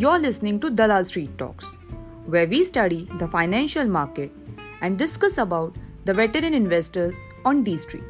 You're listening to Dalal Street Talks, where we study the financial market and discuss about the veteran investors on D Street.